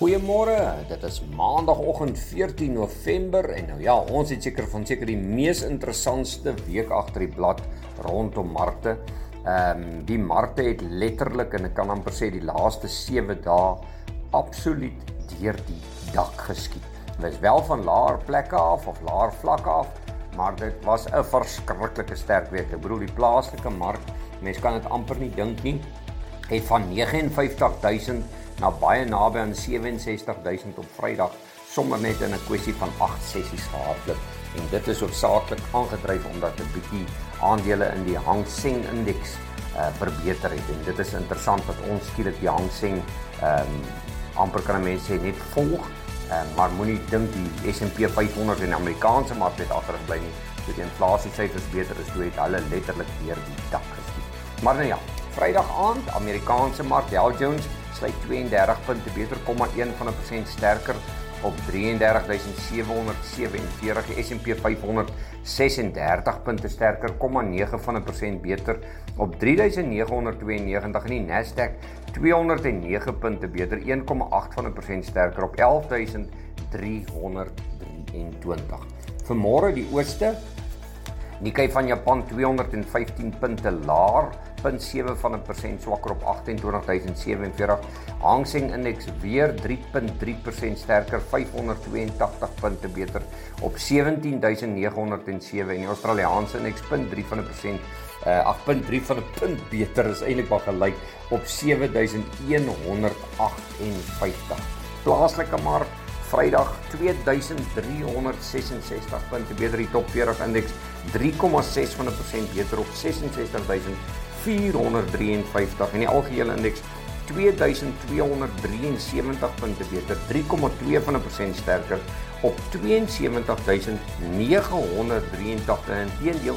Goeiemôre. Dit is Maandagoggend 14 November en nou ja, ons het seker van seker die mees interessantste week agter die blad rondom markte. Ehm um, die markte het letterlik en ek kan amper sê die laaste 7 dae absoluut deur die dak geskiet. Dit was wel van laer plekke af of laer vlakke af, maar dit was 'n verskriklike sterk week. Ek bedoel die plaaslike mark, mense kan dit amper nie dink nie, het van 59000 na baie naby aan 67000 op Vrydag sommer net in 'n kwessie van 8 sessies gehardloop. En dit is hoofsaaklik aangedryf omdat 'n bietjie aandele in die Hang Seng indeks uh, verbeter het. En dit is interessant dat ons skielik die Hang Seng ehm um, amper kan mense net volg uh, maar moenie dink die S&P 500 en Amerikaanse mark het agterbly nie. Dit die inflasie syfers beter is toe het hulle letterlik weer die dak geskiet. Maar nou ja Vrydag aand Amerikaanse mark Dow Jones sluit 32 punte beter, 0,1 van 'n persent sterker op 33747. Die S&P 500 36 punte sterker, 0,9 van 'n persent beter op 3992 en die Nasdaq 209 punte beter, 1,8 van 'n persent sterker op 11323. Vanmôre die ooste Nikkei van Japan 215 punte laer 0.7 van 'n persent swakker op 28047. Hang Seng indeks weer 3.3% sterker, 582 punte beter op 17907 en die Australiese indeks 0.3 van 'n persent uh 8.3 van 'n punt beter is eintlik maar gelyk op 7158. Plaaslike mark Vrydag 2366 punte. Beter die top 40 indeks 3,6 van 'n persent beter op 66000 453 en die algehele indeks 2273 punte beter, 3,2 van 'n persent sterker op 72983 en teendeel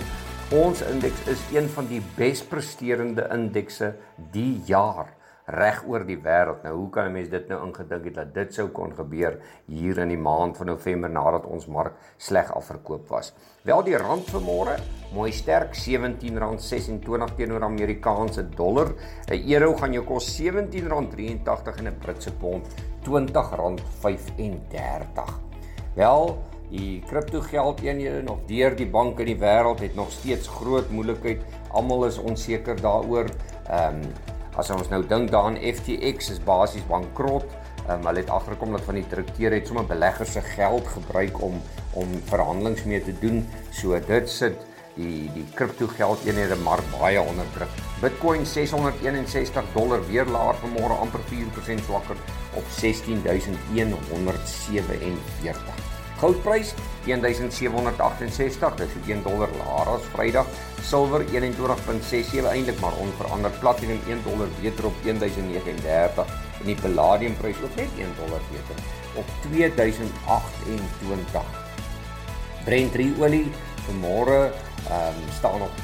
ons indeks is een van die bespresterende indekse die jaar reg oor die wêreld. Nou hoe kan 'n mens dit nou ingedink het dat dit sou kon gebeur hier in die maand van November nadat ons mark sleg afverkoop was? Wel die rand vanmôre mooi sterk R17.26 teenoor Amerikaanse dollar. 'n Euro gaan jou kos R17.83 en 'n Britse pond R20.35. Wel Die kriptogeldeenhede nog deur die banke in die wêreld het nog steeds groot moeilikheid. Almal is onseker daaroor. Ehm um, As ons nou dink daaraan FTX is basies bankrot. Um, hulle het agtergekom dat van die direkteur het sommer beleggers se geld gebruik om om verhandelings mee te doen. So dit sit die die kripto geld eenhede mark baie onder druk. Bitcoin 661 dollar weer laer vanmôre amper 4% swakker op 16147. Goudprys 1768, dis 1 dollar laer as Vrydag. Silwer 21.67 eintlik maar onveranderd. Platinum 1 dollar beter op 1039 en die palladiumprys ook net 1 dollar beter op 2028. Brent 3 olie vanmôre ehm um, staan op 96.45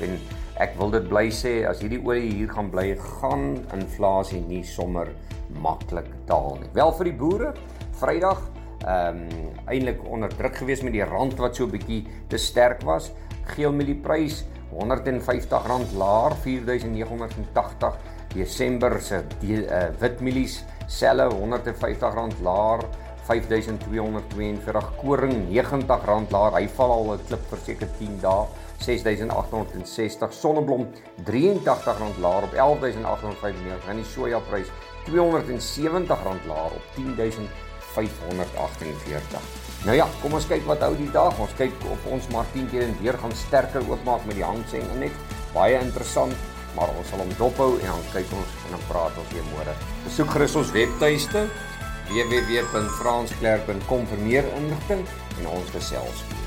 en ek wil dit bly sê as hierdie olie hier gaan bly gaan inflasie nie sommer maklik daal nie. Wel vir die boere, Vrydag ehm um, eintlik onder druk gewees met die rand wat so 'n bietjie te sterk was. Geelmielie-prys R150 laer, 4980. Desember se uh, witmielies selle R150 laer, 5242. Koring R90 laer. Hy val al 'n klip vir seker 10 dae. 6860 sonneblom R83 laer op 11895 en die sojaprys R270 laer op 10548. Nou ja, kom ons kyk wat hou die dag. Ons kyk op ons maar 10 keer en weer gaan sterker oopmaak met die Hang Seng Index. Baie interessant, maar ons sal hom dophou en dan kyk ons en dan praat ons weer môre. Besoek gerus ons webtuiste www.fransklerk.com vir meer inligting en ons gesels weer.